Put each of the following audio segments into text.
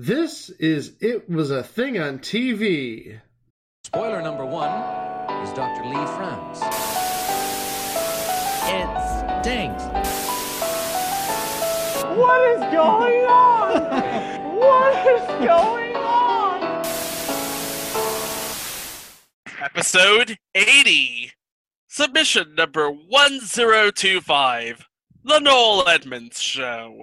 This is It Was a Thing on TV. Spoiler number one is Dr. Lee frowns. It stinks. What is going on? what is going on? Episode 80. Submission number 1025. The Noel Edmonds Show.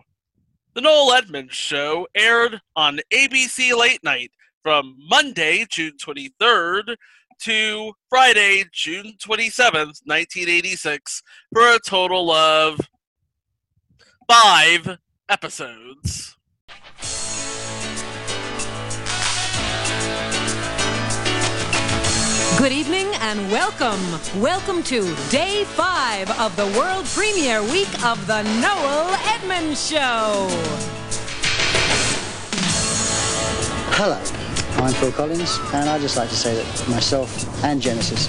The Noel Edmonds Show aired on ABC Late Night from Monday, June 23rd to Friday, June 27th, 1986, for a total of five episodes. Good evening and welcome. Welcome to day five of the world premiere week of The Noel Edmonds Show. Hello, I'm Phil Collins, and I'd just like to say that myself and Genesis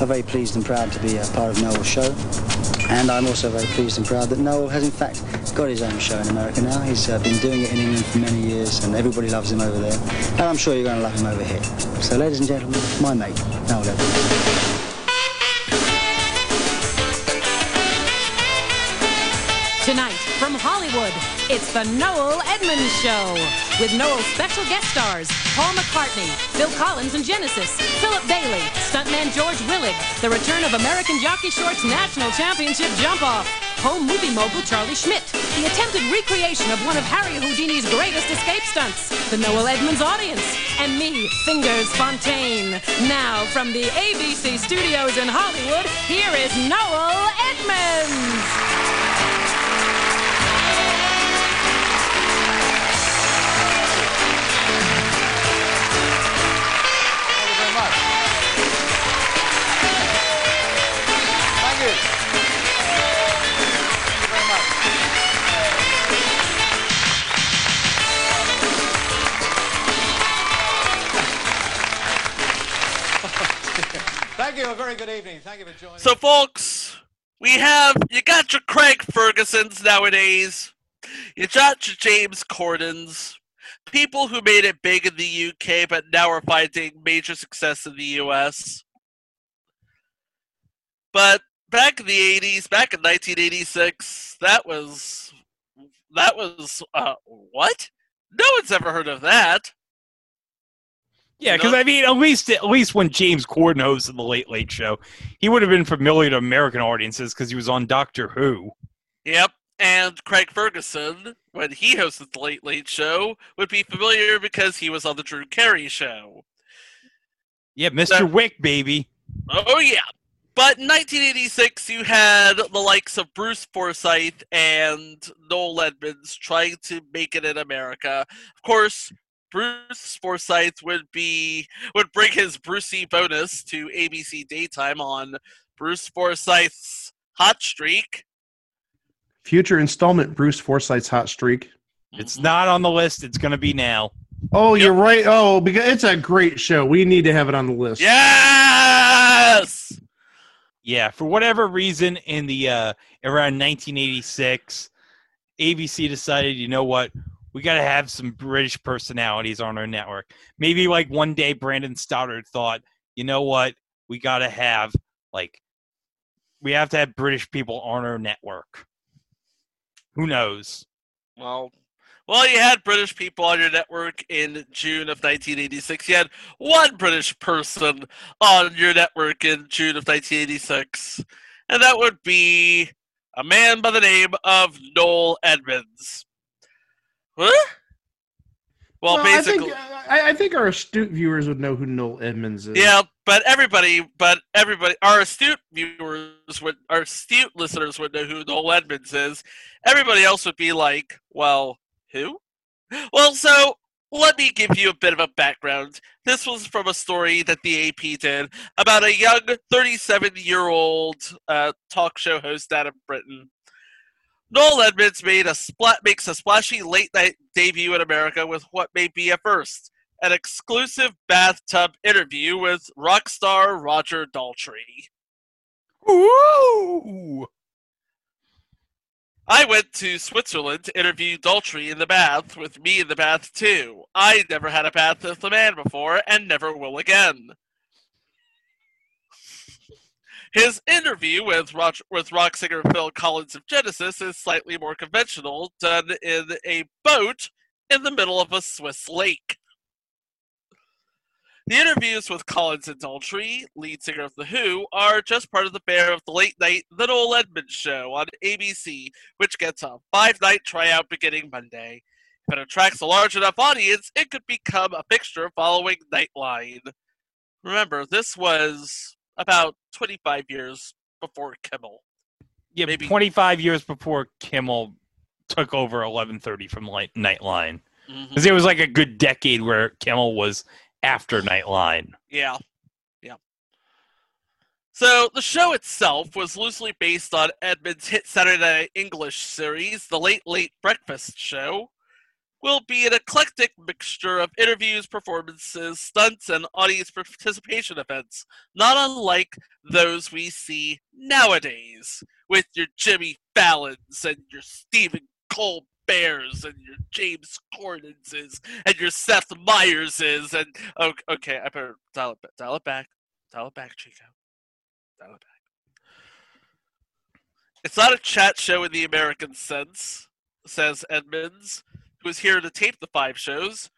are very pleased and proud to be a part of Noel's show. And I'm also very pleased and proud that Noel has, in fact, got his own show in America now. He's uh, been doing it in England for many years, and everybody loves him over there. And I'm sure you're going to love him over here. So, ladies and gentlemen, my mate, Noel Edmonds. It's The Noel Edmonds Show with Noel's special guest stars Paul McCartney, Phil Collins and Genesis, Philip Bailey, stuntman George Willig, the return of American Jockey Shorts National Championship jump off, home movie mogul Charlie Schmidt, the attempted recreation of one of Harry Houdini's greatest escape stunts, the Noel Edmonds audience, and me, Fingers Fontaine. Now, from the ABC studios in Hollywood, here is Noel Edmonds. Thank you. A very good evening. Thank you for joining. So, folks, we have you got your Craig Fergusons nowadays, you got your James Cordens, people who made it big in the UK but now are finding major success in the US. But back in the '80s, back in 1986, that was that was uh, what? No one's ever heard of that. Yeah, because I mean, at least at least when James Corden hosted the Late Late Show, he would have been familiar to American audiences because he was on Doctor Who. Yep. And Craig Ferguson, when he hosted the Late Late Show, would be familiar because he was on the Drew Carey Show. Yeah, Mr. That- Wick, baby. Oh, yeah. But in 1986, you had the likes of Bruce Forsyth and Noel Edmonds trying to make it in America. Of course, Bruce Forsyth would be would bring his Brucey bonus to ABC daytime on Bruce Forsyth's Hot Streak. Future installment Bruce Forsyth's Hot Streak. It's not on the list. It's going to be now. Oh, Yep. you're right. Oh, because it's a great show. We need to have it on the list. Yes. Yeah, for whatever reason, in the uh, around 1986, ABC decided, you know what, we got to have some British personalities on our network. Maybe like one day, Brandon Stoddard thought, you know what, we got to have like we have to have British people on our network. Who knows? Well, well, you had British people on your network in June of 1986. You had one British person on your network in June of 1986, and that would be a man by the name of Noel Edmonds. Huh? Well, Well, basically, I think, I, I think our astute viewers would know who Noel Edmonds is. yeah, but everybody, but everybody, our astute viewers would, our astute listeners would know who Noel Edmonds is. Everybody else would be like, well, who? Well, so let me give you a bit of a background. This was from a story that the AP did about a young 37 year old uh, talk show host out of Britain. Noel Edmonds made a splat makes a splashy late night debut in America with what may be a first an exclusive bathtub interview with rock star Roger Daltrey. Ooh! I went to Switzerland to interview Daltrey in the bath with me in the bath too. I never had a bath with a man before and never will again. His interview with rock, with rock singer Phil Collins of Genesis is slightly more conventional, done in a boat in the middle of a Swiss lake. The interviews with Collins and Daltrey, lead singer of The Who, are just part of the bear of the late night The Noel Edmonds Show on ABC, which gets a five night tryout beginning Monday. If it attracts a large enough audience, it could become a fixture following Nightline. Remember, this was about 25 years before Kimmel. Yeah, Maybe- 25 years before Kimmel took over 11:30 from Light, Nightline. Mm-hmm. Because it was like a good decade where Kimmel was after Nightline. Yeah. Yeah. So the show itself was loosely based on Edmonds' hit Saturday Night English series, The Late Late Breakfast Show. Will be an eclectic mixture of interviews, performances, stunts, and audience participation events, not unlike those we see nowadays with your Jimmy Fallons and your Stephen Colbert's and your James Corden's and your Seth Meyer's and okay, I better dial it, dial it back, dial it back, Chico, dial it back. It's not a chat show in the American sense, says Edmonds, who is here to tape the five shows.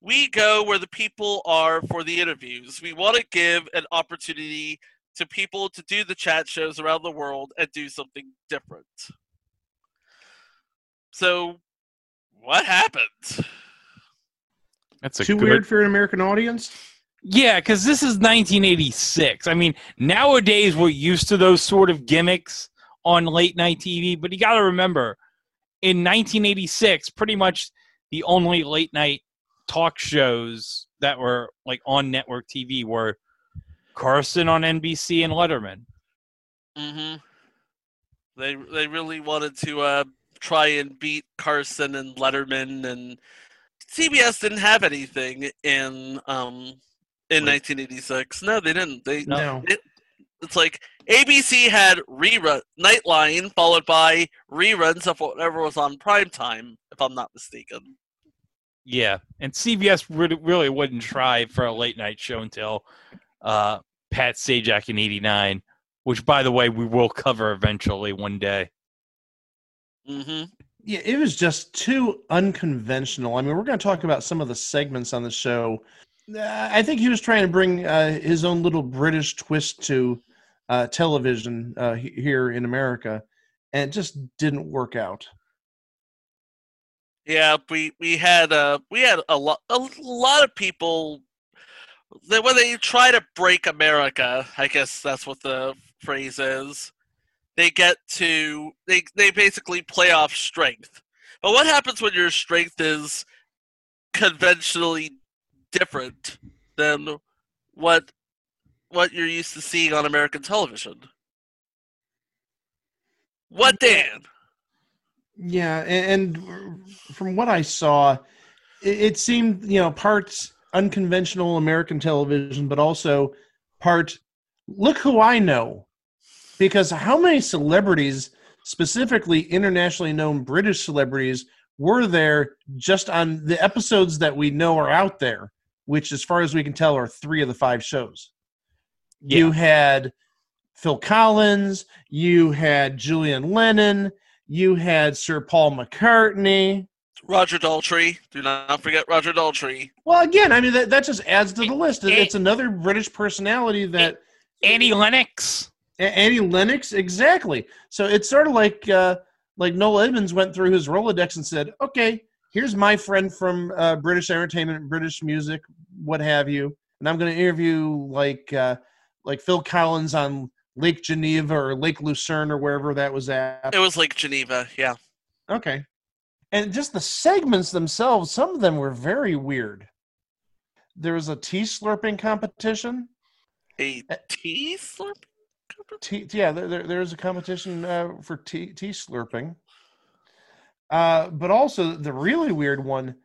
We go where the people are for the interviews. We want to give an opportunity to people to do the chat shows around the world and do something different. So, what happened? That's a Too good weird for an American audience? Yeah, because this is 1986. I mean, nowadays we're used to those sort of gimmicks on late night TV, but you got to remember, in 1986, pretty much the only late night talk shows that were like on network TV were Carson on NBC and Letterman. Mm-hmm. They they really wanted to uh, try and beat Carson and Letterman, and CBS didn't have anything in um in 1986. No, they didn't. They No. It, it's like ABC had rerun Nightline followed by reruns of whatever was on prime time, if I'm not mistaken. Yeah, and CBS really, really wouldn't try for a late night show until uh, Pat Sajak in '89, which, by the way, we will cover eventually one day. Mm-hmm. Yeah, it was just too unconventional. I mean, we're going to talk about some of the segments on the show. Uh, I think he was trying to bring uh, his own little British twist to uh, television uh, here in America, and it just didn't work out. Yeah, we we had uh we had a lot a lot of people that when they try to break America, I guess that's what the phrase is. They get to they they basically play off strength. But what happens when your strength is conventionally different than what what you're used to seeing on American television? What Dan? Yeah, and, from what I saw, it, it seemed you know parts unconventional American television, but also part look who I know, because how many celebrities, specifically internationally known British celebrities, were there just on the episodes that we know are out there, which, as far as we can tell, are three of the five shows. You had Phil Collins, you had Julian Lennon, you had Sir Paul McCartney. Roger Daltrey. Do not forget Roger Daltrey. Well, again, I mean that, that just adds to the list. It's another British personality that Annie Lennox. A- Annie Lennox, exactly. So it's sort of like uh, like Noel Edmonds went through his Rolodex and said, "Okay, here's my friend from uh, British entertainment, British music, what have you, and I'm going to interview like uh, like Phil Collins on Lake Geneva or Lake Lucerne or wherever that was at." It was like Geneva, yeah. Okay. And just the segments themselves, some of them were very weird. There was a tea slurping competition. A tea slurp? Tea, yeah, there, there, there was a competition uh, for tea, tea slurping. Uh, but also, the really weird one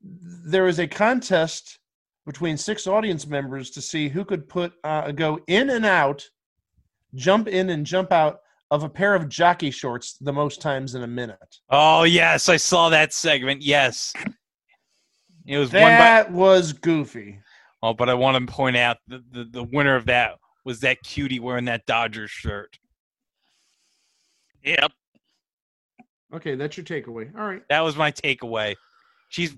there was a contest between six audience members to see who could put uh, go in and out, jump in and jump out of a pair of jockey shorts the most times in a minute. Oh yes, I saw that segment. Yes, it was won by. That was goofy. Oh, but I want to point out the, the the winner of that was that cutie wearing that Dodgers shirt. Yep. Okay, that's your takeaway. All right. That was my takeaway. She's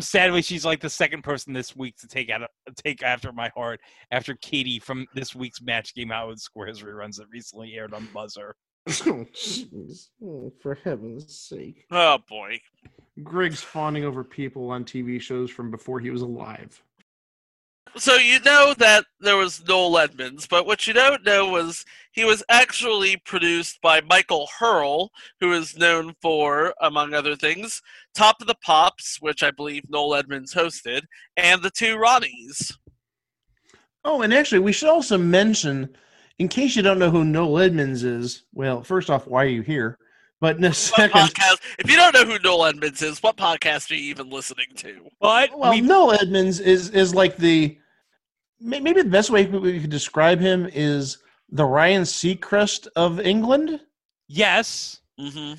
sadly she's like the second person this week to take out take after my heart after Katie from this week's match game out with Square History reruns that recently aired on Buzzr. Oh, jeez. Oh, for heaven's sake. Oh boy. Greg's fawning over people on TV shows from before he was alive. So you know that there was Noel Edmonds, but what you don't know was he was actually produced by Michael Hurll, who is known for, among other things, Top of the Pops, which I believe Noel Edmonds hosted, and The Two Ronnies. Oh, and actually, we should also mention, in case you don't know who Noel Edmonds is, well, first off, why are you here? But in a second, podcast? If you don't know who Noel Edmonds is, what podcast are you even listening to? But well, we, Noel Edmonds is is like the may- maybe the best way we could describe him is the Ryan Seacrest of England. yes, hmm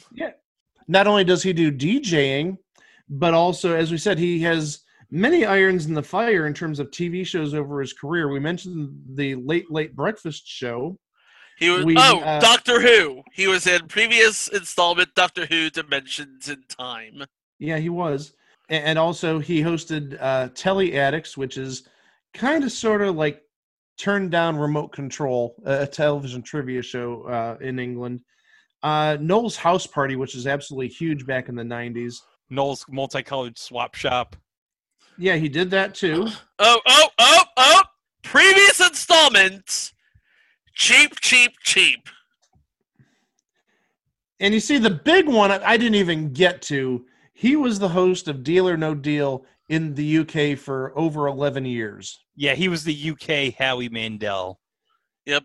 Not only does he do DJing, but also, as we said, he has many irons in the fire in terms of TV shows over his career. We mentioned the Late Late Breakfast Show. He was We, oh uh, Doctor Who. He was in previous installment Doctor Who Dimensions in Time. Yeah, he was, and also he hosted uh, Telly Addicts, which is kind of sort of like turned down remote control, a television trivia show uh, in England. Uh, Noel's House Party, which is absolutely huge back in the '90s. Noel's multicolored swap shop. Yeah, he did that too. Oh oh oh oh! Previous installments. Cheap, cheap, cheap. And you see, the big one I didn't even get to. He was the host of Deal or No Deal in the UK for over 11 years. Yeah, he was the UK Howie Mandel. Yep.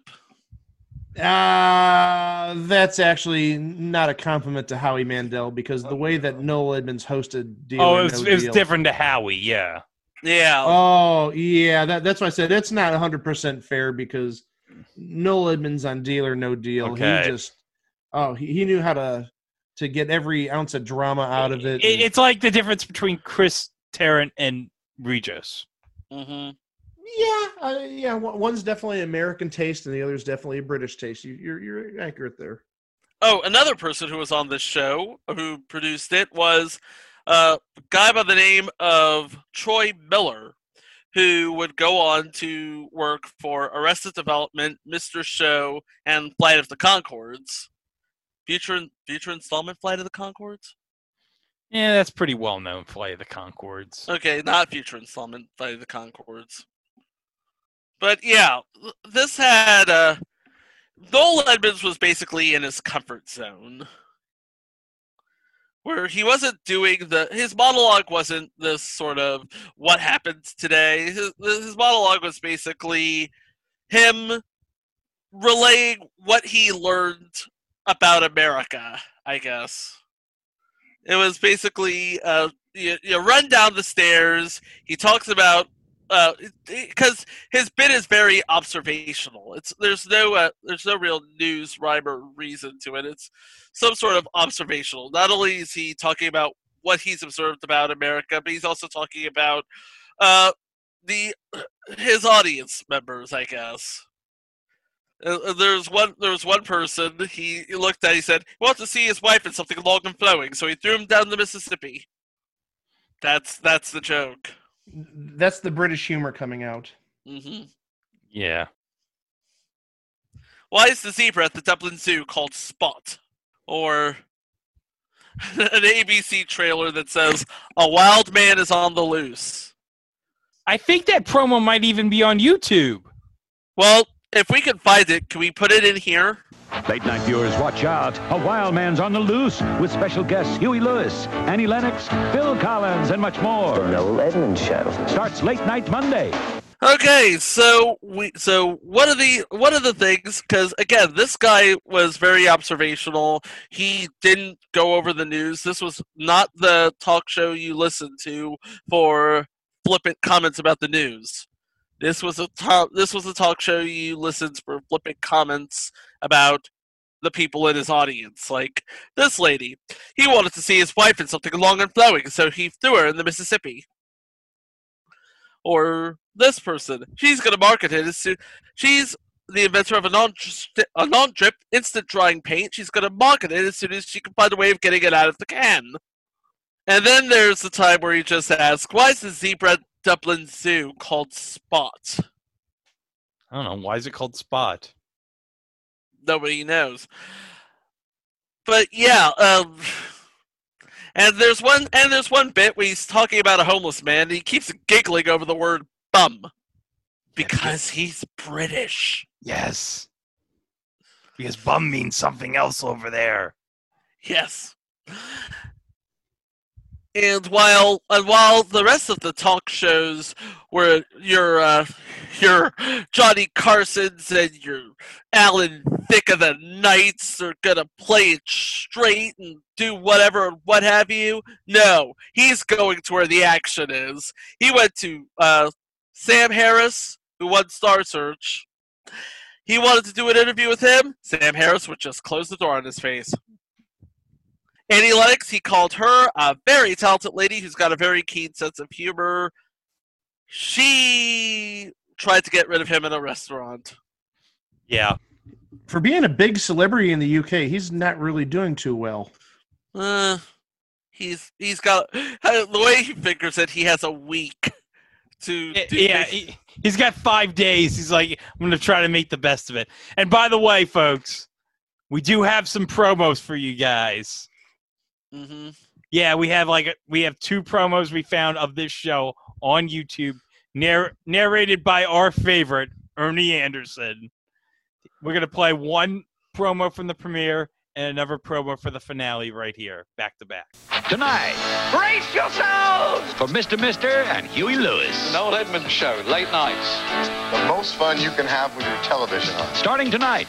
Uh, that's actually not a compliment to Howie Mandel because the way that Noel Edmonds hosted Deal Oh, it was, No it was Deal- different to Howie. Yeah. Yeah. Oh, yeah, that, that's why I said it's not 100% fair because Noel Edmonds on Deal or No Deal, Okay. he just, oh, he, he knew how to to get every ounce of drama out of it. It- it's like the difference between Chris Tarrant and Regis. hmm Yeah, uh, yeah. One's definitely American taste, and the other's definitely a British taste. You, you're you're accurate there. Oh, another person who was on this show who produced it was a guy by the name of Troy Miller, who would go on to work for Arrested Development, Mr. Show, and Flight of the Conchords. Future future installment Flight of the Conchords? Yeah, that's pretty well known. Flight of the Conchords. Okay, not future installment Flight of the Conchords. But yeah, this had uh Noel Edmonds was basically in his comfort zone. Where he wasn't doing the his monologue wasn't this sort of what happens today. His, his monologue was basically him relaying what he learned about America, I guess. It was basically uh, you, you run down the stairs. He talks about because his bit is very observational. It's there's no uh, there's no real news rhyme or reason to it. It's some sort of observational. Not only is he talking about what he's observed about America, but he's also talking about uh, the his audience members, I guess. Uh, uh, there's one. There was one person he he looked at. He said he wants to see his wife in something long and flowing, so he threw him down the Mississippi. That's that's the joke. That's the British humor coming out. Mm-hmm. Yeah. Why is the zebra at the Dublin Zoo called Spot? Or an ABC trailer that says a wild man is on the loose. I think that promo might even be on YouTube. Well, if we can find it, can we put it in here? Late night viewers, watch out. A wild man's on the loose with special guests Huey Lewis, Annie Lennox, Phil Collins, and much more. The Noel Edmonds Show. Starts late night Monday. Okay, so we so one of the one of the things because again, this guy was very observational. He didn't go over the news. This was not the talk show you listen to for flippant comments about the news. This was a talk. This was a talk show you listened for flippant comments about the people in his audience. Like this lady, he wanted to see his wife in something long and flowing, so he threw her in the Mississippi. Or this person, she's going to market it as soon. She's the inventor of a non a non drip instant drying paint. She's going to market it as soon as she can find a way of getting it out of the can. And then there's the time where you just ask, why is the zebra Dublin Zoo called Spot? I don't know. Why is it called Spot? Nobody knows. But yeah, um, and there's one and there's one bit where he's talking about a homeless man and he keeps giggling over the word bum because he's British. Yes. Because bum means something else over there. Yes. And while and while the rest of the talk shows where your uh, your Johnny Carson's and your Alan Thicke of the Nights are gonna play it straight and do whatever and what have you, no, he's going to where the action is. He went to uh, Sam Harris, who won Star Search. He wanted to do an interview with him. Sam Harris would just close the door on his face. Annie Lennox, he called her a very talented lady who's got a very keen sense of humor. She tried to get rid of him in a restaurant. Yeah. For being a big celebrity in the UK, he's not really doing too well. Uh, he's he's got the way he figures it. He has a week to do Yeah, he, he's got five days. He's like, I'm going to try to make the best of it. And by the way, folks, we do have some promos for you guys. Hmm Yeah, we have like we have two promos we found of this show on YouTube, narr- narrated by our favorite Ernie Anderson. We're gonna play one promo from the premiere and another promo for the finale right here, back to back. Tonight, Brace yourselves! for Mr. Mister and Huey Lewis. The Noel Edmonds Show, late nights. The most fun you can have with your television on. Starting tonight.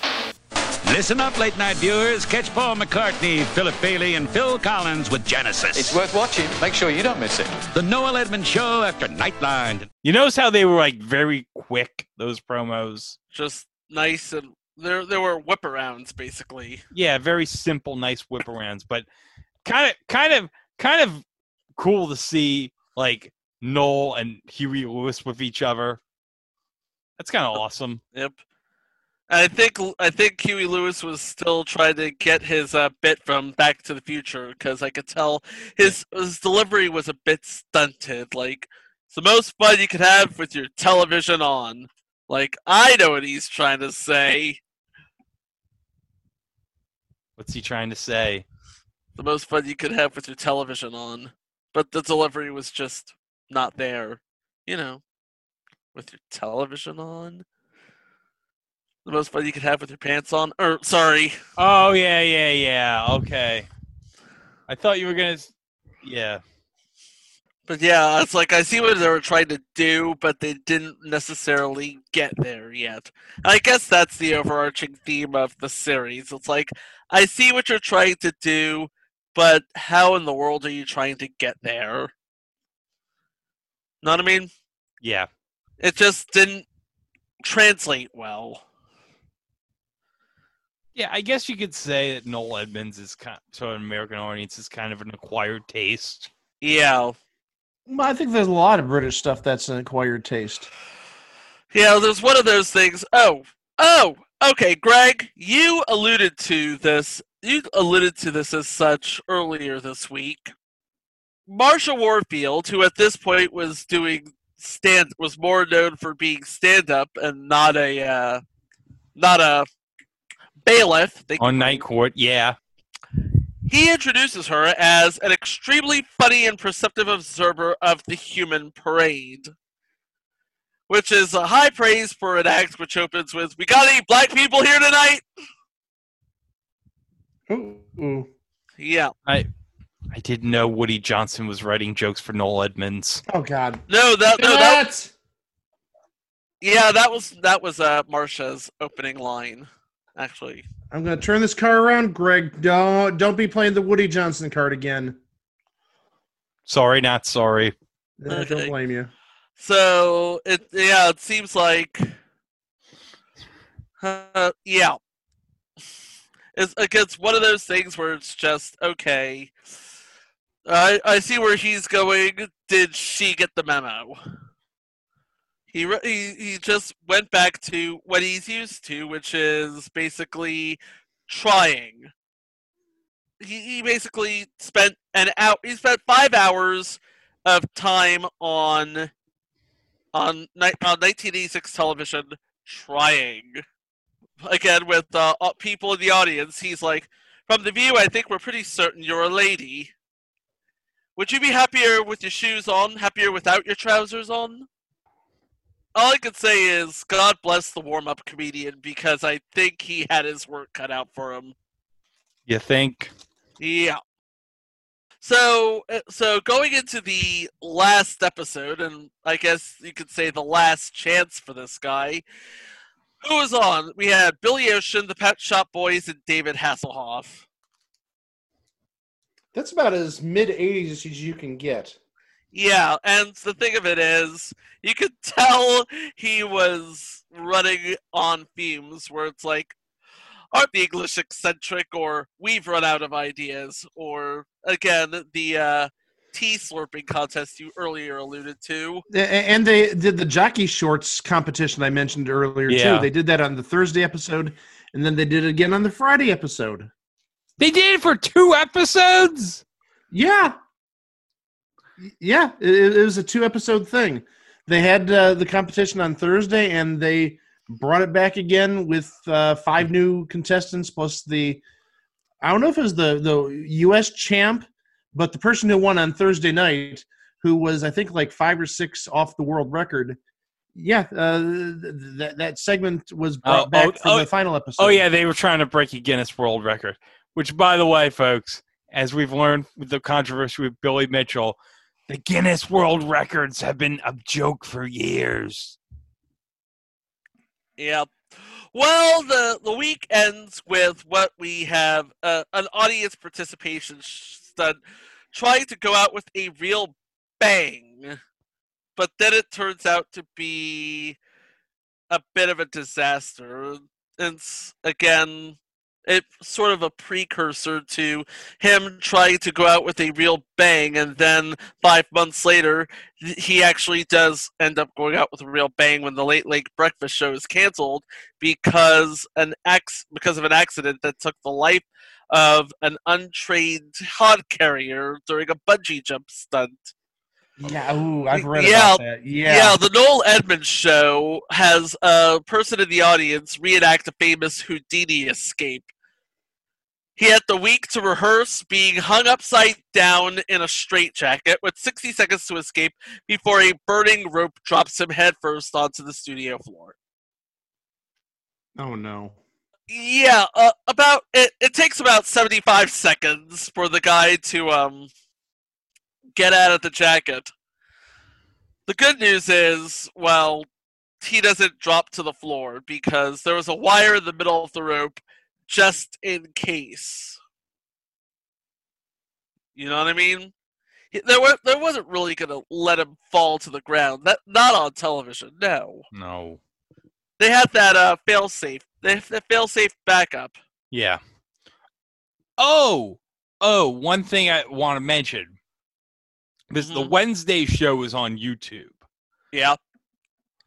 Listen up, late night viewers. Catch Paul McCartney, Philip Bailey, and Phil Collins with Genesis. It's worth watching. Make sure you don't miss it. the Noel Edmonds Show after Nightline. You notice how they were like very quick those promos. Just nice and there there were whip arounds basically. Yeah, very simple, nice whip arounds, but kind of, kind of, kind of cool to see like Noel and Huey Lewis with each other. That's kind of awesome. Yep. I think I think Huey Lewis was still trying to get his uh, bit from Back to the Future because I could tell his his delivery was a bit stunted. Like it's the most fun you could have with your television on. Like I know what he's trying to say. What's he trying to say? The most fun you could have with your television on, but the delivery was just not there. You know, with your television on. The most fun you could have with your pants on. Or sorry, Oh yeah, yeah, yeah. Okay. I thought you were gonna. Yeah. But yeah, it's like I see what they were trying to do, but they didn't necessarily get there yet. I guess that's the overarching theme of the series. It's like I see what you're trying to do, but how in the world are you trying to get there? Know what I mean? Yeah. It just didn't translate well. Yeah, I guess you could say that Noel Edmonds is kind to an American audience is kind of an acquired taste. Yeah. I think there's a lot of British stuff that's an acquired taste. Yeah, there's one of those things. Oh, oh, okay, Greg, you alluded to this. You alluded to this as such earlier this week. Marsha Warfield, who at this point was doing stand, was more known for being stand-up and not a, uh, not a bailiff. They On Night Court, yeah. he introduces her as an extremely funny and perceptive observer of the human parade, which is a high praise for an act which opens with "We got any black people here tonight?" Ooh, ooh. Yeah, I I didn't know Woody Johnson was writing jokes for Noel Edmonds. Oh God. no, that no, that What? yeah, that was that was uh, Marsha's opening line, actually. I'm gonna turn this car around, Greg. Don't don't be playing the Woody Johnson card again. Sorry, not sorry. Uh, Okay. Don't blame you. So it yeah, it seems like uh, yeah. It's against one of those things where it's just okay. I I see where he's going. Did she get the memo? He he he just went back to what he's used to, which is basically trying. He he basically spent an out. He spent five hours of time on on on 1986 television trying. Again, with uh, uh, people in the audience, he's like, "From the view, I think we're pretty certain you're a lady. Would you be happier with your shoes on? Happier without your trousers on?" All I can say is, God bless the warm-up comedian because I think he had his work cut out for him. You think? Yeah. So, uh, so going into the last episode, and I guess you could say the last chance for this guy, who was on? We had Billy Ocean, the Pet Shop Boys, and David Hasselhoff. That's about as mid '80s as you can get. Yeah, and the thing of it is, you could tell he was running on themes where it's like, aren't the English eccentric, or we've run out of ideas, or again, the uh, tea slurping contest you earlier alluded to. And they did the jockey shorts competition I mentioned earlier Yeah. too. They did that on the Thursday episode, and then they did it again on the Friday episode. They did it for two episodes. Yeah, Y- yeah, it, it was a two episode thing. They had uh, the competition on Thursday, and they brought it back again with uh, five new contestants plus the. I don't know if it was the the U.S. champ, but the person who won on Thursday night, who was I think like five or six off the world record. Yeah, uh, th- th- that that segment was brought Oh, back oh, for oh, the final episode. Oh yeah, they were trying to break a Guinness World Record. Which, by the way, folks, as we've learned with the controversy with Billy Mitchell, the Guinness World Records have been a joke for years. Yep. Well, the the week ends with what we have uh, an audience participation stunt trying to go out with a real bang, but then it turns out to be a bit of a disaster. And again, it's sort of a precursor to him trying to go out with a real bang, and then five months later, he actually does end up going out with a real bang when the Late Late Breakfast show is canceled because an ex because of an accident that took the life of an untrained hod carrier during a bungee jump stunt. Yeah. Ooh, I've read Yeah, about that. Yeah, Yeah, the Noel Edmonds show has a person in the audience reenact a famous Houdini escape. He had the week to rehearse being hung upside down in a straitjacket with 60 seconds to escape before a burning rope drops him headfirst onto the studio floor. Oh no. Yeah, uh, about it, it takes about 75 seconds for the guy to um get out of the jacket. The good news is, well, he doesn't drop to the floor because there was a wire in the middle of the rope just in case. You know what I mean? There, were, there wasn't really going to let him fall to the ground. That not on television. No, No. they had that uh, fail safe. They the fail safe backup. Yeah. Oh, oh, one thing I want to mention. This the Mhm. Wednesday show is on YouTube. Yeah.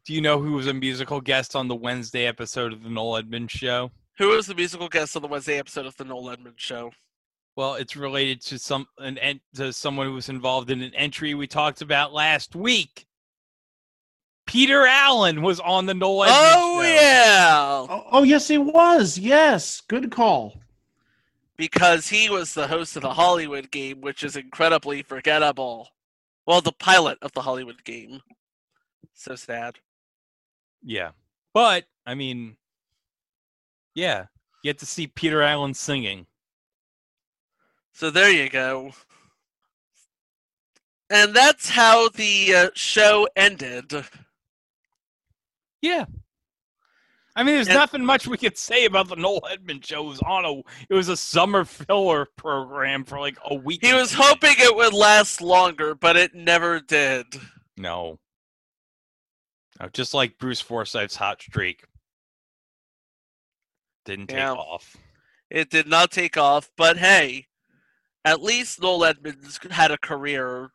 Do you know who was a musical guest on the Wednesday episode of the Noel Edmonds show? Who was the musical guest on the Wednesday episode of the Noel Edmonds show? Well, it's related to some an en- to someone who was involved in an entry we talked about last week. Peter Allen was on the Noel Edmonds Oh show. yeah, Oh, oh yes, he was. Yes, good call. because he was the host of the Hollywood game, which is incredibly forgettable. Well, the pilot of the Hollywood game. So sad. Yeah. But I mean yeah, you get to see Peter Allen singing. So there you go. And that's how the uh, show ended. Yeah. I mean, there's And- nothing much we could say about the Noel Edmonds show. It was on a, it was a summer filler program for like a week. He was hoping it would last longer, but it never did. No. No, just like Bruce Forsyth's hot streak. Didn't take Yeah. off. It did not take off, but hey, at least Noel Edmonds had a career.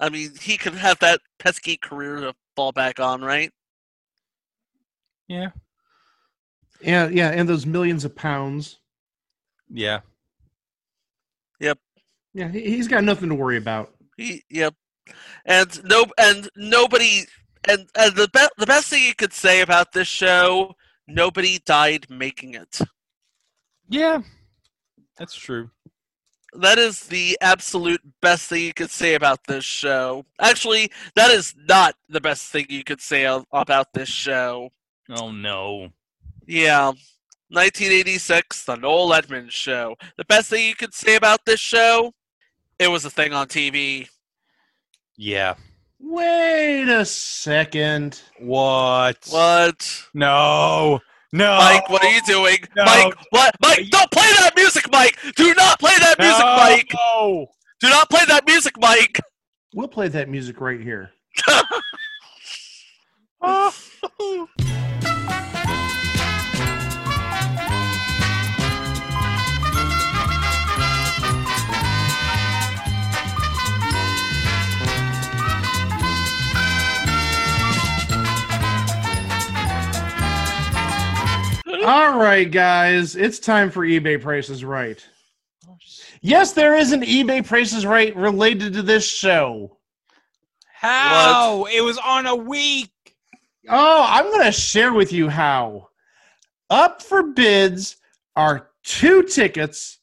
I mean, he could have that pesky career to fall back on, right? Yeah. Yeah, yeah, and those millions of pounds. Yeah. Yep. Yeah, he, he's got nothing to worry about. He, yep. And no, and nobody, and, and the be- the best thing you could say about this show, nobody died making it. Yeah. That's true. That is the absolute best thing you could say about this show. Actually, that is not the best thing you could say about this show. Oh no. Yeah. 1986, The Noel Edmonds Show. The best thing you could say about this show, it was a thing on TV. Yeah. Wait a second. What? What? No. No. Mike, what are you doing? No. Mike, what? Mike, don't play that music, Mike! Do not play that music, No. Mike! Do not play that music, Mike! We'll play that music right here. All right, guys, it's time for eBay Prices Right. Yes, there is an eBay Prices Right related to this show. How? It was on a week. Oh, I'm going to share with you how. Up for bids are two tickets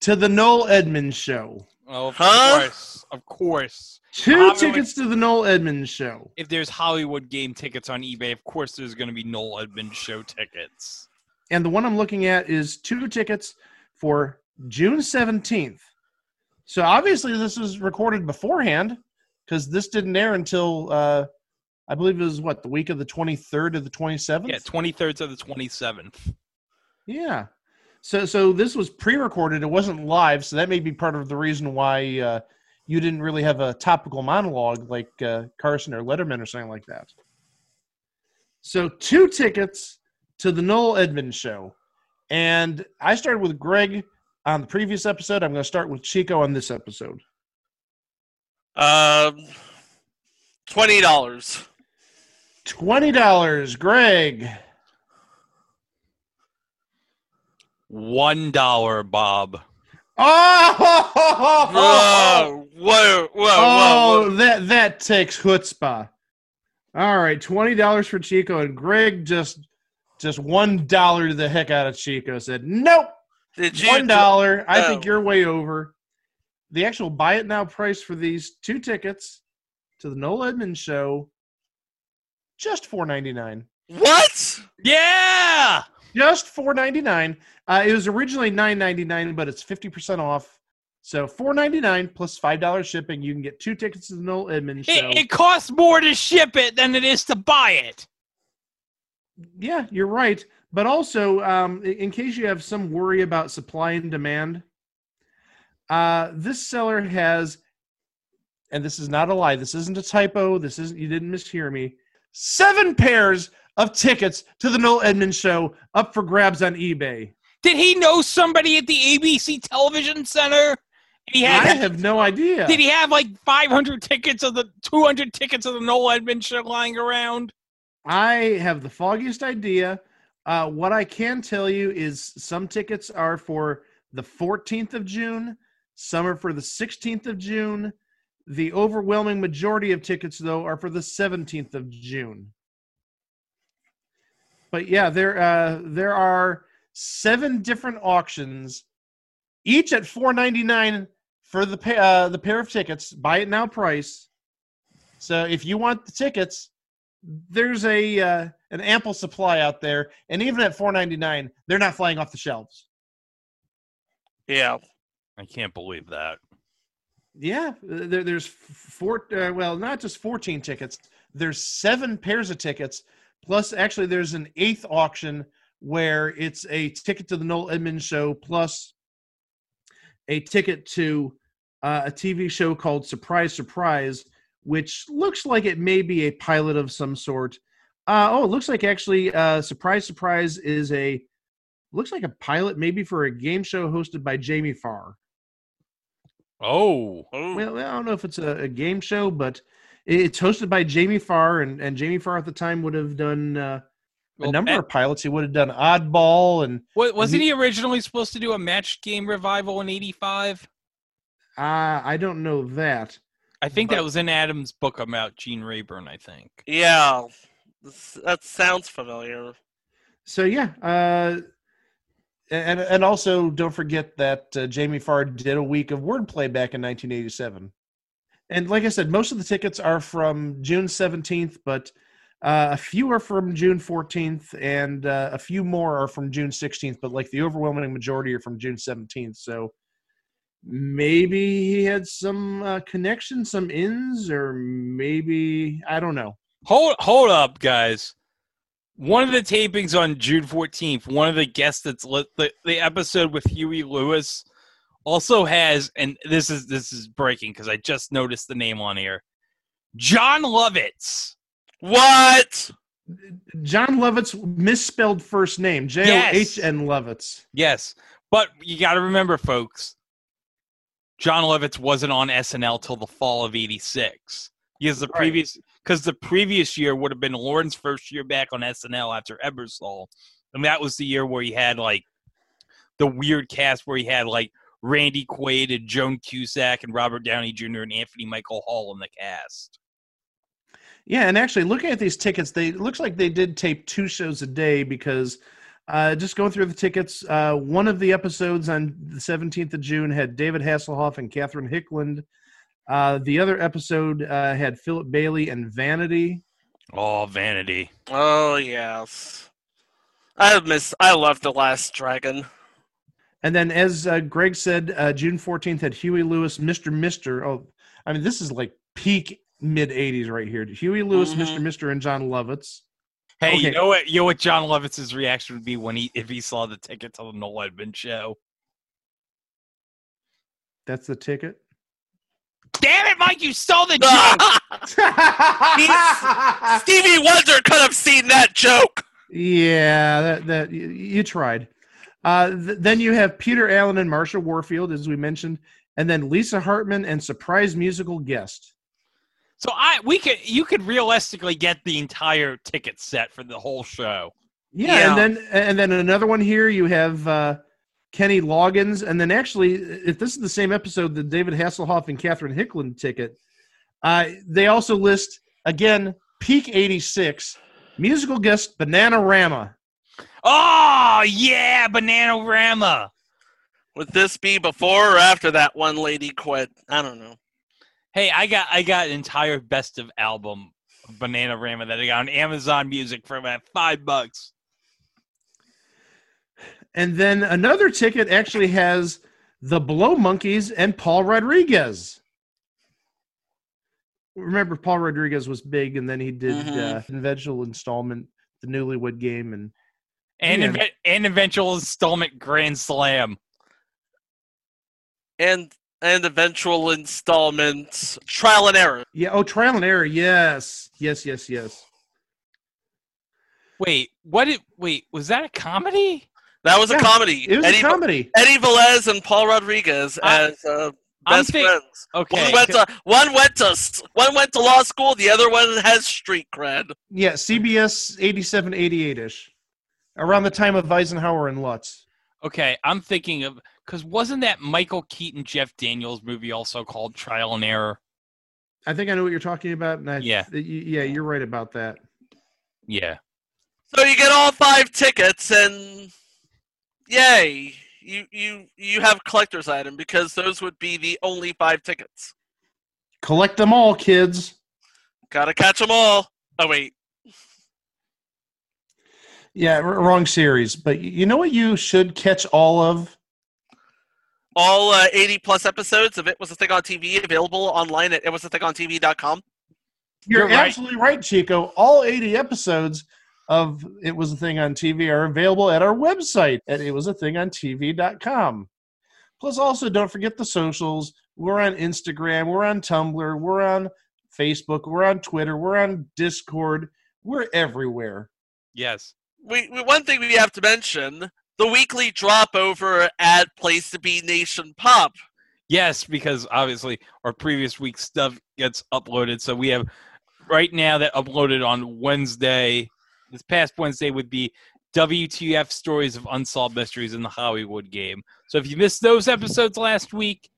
to the Noel Edmonds show. Oh, of Huh? course. Of course. Two Hollywood- tickets to the Noel Edmonds show. If there's Hollywood game tickets on eBay, of course there's going to be Noel Edmonds show tickets. And the one I'm looking at is two tickets for June 17th. So obviously this was recorded beforehand because this didn't air until uh, I believe it was what the week of the 23rd or the 27th. Yeah, 23rd to the 27th. Yeah. So so this was pre-recorded. It wasn't live, so that may be part of the reason why uh, you didn't really have a topical monologue like uh, Carson or Letterman or something like that. So two tickets to the Noel Edmonds show, and I started with Greg on the previous episode. I'm going to start with Chico on this episode. Um, $20. Twenty dollars, Greg. One dollar, Bob. Oh, Whoa, whoa, whoa, oh, whoa, whoa. that that takes chutzpah. All right, twenty dollars for Chico, and Greg just just one dollar to the heck out of Chico. Said nope, Did you one dollar. I think you're way over. The actual buy it now price for these two tickets to the Noel Edmonds show, just four ninety nine. What? Yeah! Just four ninety nine. Uh, it was originally nine ninety nine, but it's fifty percent off. So four ninety nine plus five dollars shipping. You can get two tickets to the Noel Edmonds show. It, it costs more to ship it than it is to buy it. Yeah, you're right. But also, um, in case you have some worry about supply and demand, uh, this seller has, and this is not a lie. This isn't a typo. This isn't. You didn't mishear me. Seven pairs of tickets to the Noel Edmonds show up for grabs on eBay. Did he know somebody at the ABC television center? He I had have no idea. Did he have like 500 tickets of the 200 tickets of the Noel Edmonds show lying around? I have the foggiest idea. Uh, what I can tell you is some tickets are for the 14th of June, some are for the 16th of June. The overwhelming majority of tickets, though, are for the 17th of June. But yeah, there uh, there are seven different auctions, each at 4.99 for the pa- uh, the pair of tickets. Buy it now price. So if you want the tickets, there's a uh, an ample supply out there, and even at 4.99, they're not flying off the shelves. Yeah. I can't believe that. Yeah, there, there's four. Uh, well, not just 14 tickets. There's seven pairs of tickets. Plus, actually, there's an eighth auction where it's a ticket to the Noel Edmonds show plus a ticket to uh, a TV show called Surprise Surprise, which looks like it may be a pilot of some sort. Uh, oh, it looks like actually uh, Surprise Surprise is a looks like a pilot maybe for a game show hosted by Jamie Farr. Oh, Well, I don't know if it's a, a game show, but it's hosted by Jamie Farr, and, and Jamie Farr at the time would have done uh, a Well, number Matt- of pilots. He would have done Oddball, and Wa- wasn't he- he originally supposed to do a match game revival in '85? uh, I don't know that. I think that was in Adam's book about Gene Rayburn. I think. Yeah, that sounds familiar. So yeah, uh, and and also don't forget that uh, Jamie Farr did a week of wordplay back in 1987. And like I said, most of the tickets are from June 17th, but uh, a few are from June 14th, and uh, a few more are from June 16th. But like the overwhelming majority are from June 17th. So maybe he had some uh, connection, some ins, or maybe I don't know. Hold hold up, guys. One of the tapings on June 14th, one of the guests that's lit the, the episode with Huey Lewis also has, and this is this is breaking because I just noticed the name on here. John Lovitz. What? John Lovitz misspelled first name, J O H N Lovitz. Yes, but you got to remember, folks. Jon Lovitz wasn't on SNL till the fall of '86. Because the Right. previous, because the previous year would have been Lorne's first year back on SNL after Ebersol, and that was the year where he had like the weird cast where he had like Randy Quaid and Joan Cusack and Robert Downey Jr. and Anthony Michael Hall in the cast. Yeah, and actually, looking at these tickets, they looks like they did tape two shows a day because uh, just going through the tickets, uh, one of the episodes on the seventeenth of June had David Hasselhoff and Catherine Hickland. Uh, the other episode uh, had Philip Bailey and Vanity. Oh, Vanity. Oh yes. I miss. I love the Last Dragon. And then, as uh, Greg said, uh, June 14th had Huey Lewis, Mr. Mister. Oh, I mean, this is like peak mid 80s right here. Huey Lewis, Mhm. Mr. Mister, and Jon Lovitz. Hey, you know what? You know what Jon Lovitz's reaction would be when he if he saw the ticket to the Noel Edmonds show. That's the ticket. Damn it, Mike! You stole the joke. Stevie Wonder could have seen that joke. yeah, that, that you, you tried. Uh, th- then you have Peter Allen and Marsha Warfield, as we mentioned, and then Lisa Hartman and surprise musical guest. So I we could you could realistically get the entire ticket set for the whole show. Yeah, Yeah. and then and then another one here you have uh, Kenny Loggins, and then actually, if this is the same episode, the David Hasselhoff and Catherine Hickland ticket, uh, they also list again peak '86 musical guest Bananarama. Oh yeah, Bananarama. Would this be before or after that one lady quit? I don't know. Hey, I got I got an entire best of album of Bananarama that I got on Amazon Music for about five bucks. And then another ticket actually has the Blow Monkeys and Paul Rodriguez. Remember, Paul Rodriguez was big, and then he did Mhm. uh, conventional installment, the Newlywed Game, and And Yeah. inve- and eventual installment Grand Slam. And and eventual installments, trial and error. yeah, oh, Trial and Error, yes, yes, yes, yes. Wait, what did wait, was that a comedy? That was Yeah, a comedy. It was Eddie, a comedy. Eddie Velez and Paul Rodriguez I- as uh, best think- friends. Okay. One went to one went to one went to law school. The other one has street cred. Yeah, CBS 87, 88 ish, around the time of Eisenhower and Lutz. Okay, I'm thinking of because wasn't that Michael Keaton Jeff Daniels movie also called Trial and Error? I think I know what you're talking about. And I, Yeah. y- yeah, you're right about that. Yeah. So you get all five tickets, and yay! You you you have collector's item because those would be the only five tickets. Collect them all, kids. Gotta catch them all. Oh wait, Yeah, wrong series. But you know what you should catch all of? all uh, 80 plus episodes of it was a thing on TV available online at itwasathingontv.com. You're, You're right. absolutely right, Chico. All 80 episodes of It Was a Thing on TV are available at our website at itwasathingontv.com. Plus, also don't forget the socials. We're on Instagram, we're on Tumblr, we're on Facebook, we're on Twitter, we're on Discord. We're everywhere. Yes. We, we one thing we have to mention the weekly drop over at Place to Be Nation Pop. Yes, because obviously our previous week's stuff gets uploaded. So we have right now that uploaded on Wednesday. This past Wednesday would be WTF stories of unsolved mysteries in the Hollywood game. So if you missed those episodes last week,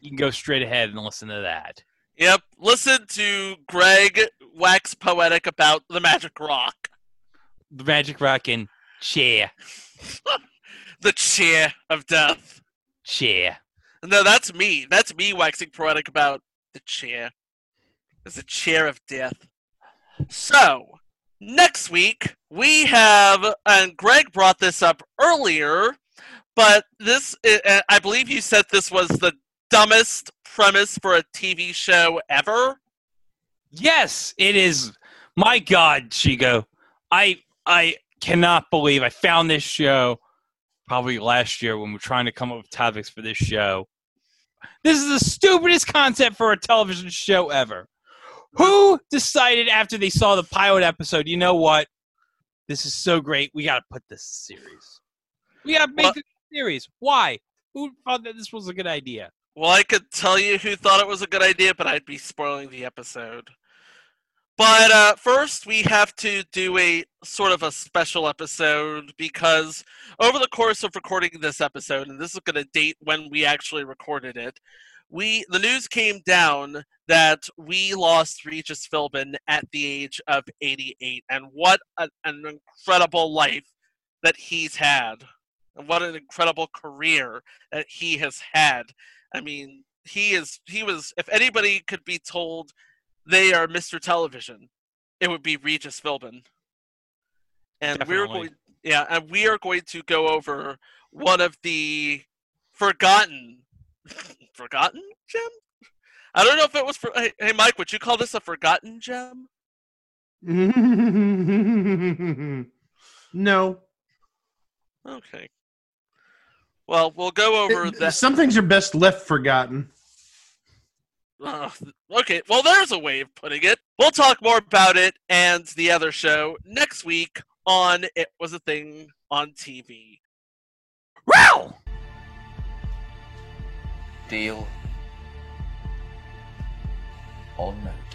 you can go straight ahead and listen to that. Yep, listen to Greg wax poetic about the magic rock. The Magic Rock and chair, the chair of death. chair. No, that's me. That's me waxing poetic about the chair. It's a chair of death. So, next week we have, and Greg brought this up earlier, but this, I believe you said this was the dumbest premise for a TV show ever. Yes, it is. My God, Chico, I I cannot believe I found this show probably last year when we are trying to come up with topics for this show. This is the stupidest concept for a television show ever. Who decided after they saw the pilot episode, you know what? This is so great. We got to put this series. We got to make Well- this series. Why? Who thought that this was a good idea? Well, I could tell you who thought it was a good idea, but I'd be spoiling the episode. But uh, first, we have to do a sort of a special episode because over the course of recording this episode, and this is going to date when we actually recorded it, we the news came down that we lost Regis Philbin at the age of 88, and what a, an incredible life that he's had, and what an incredible career that he has had. I mean, he is he was if anybody could be told they are Mr. Television, it would be Regis Philbin. And we're going yeah, and we are going to go over one of the forgotten forgotten gem? I don't know if it was for hey, hey Mike, would you call this a forgotten gem? no. Okay. Well, we'll go over that. Some things are best left forgotten. Ugh, okay, well, there's a way of putting it. We'll talk more about it and the other show next week on It Was a Thing on TV. Wow! Deal or no?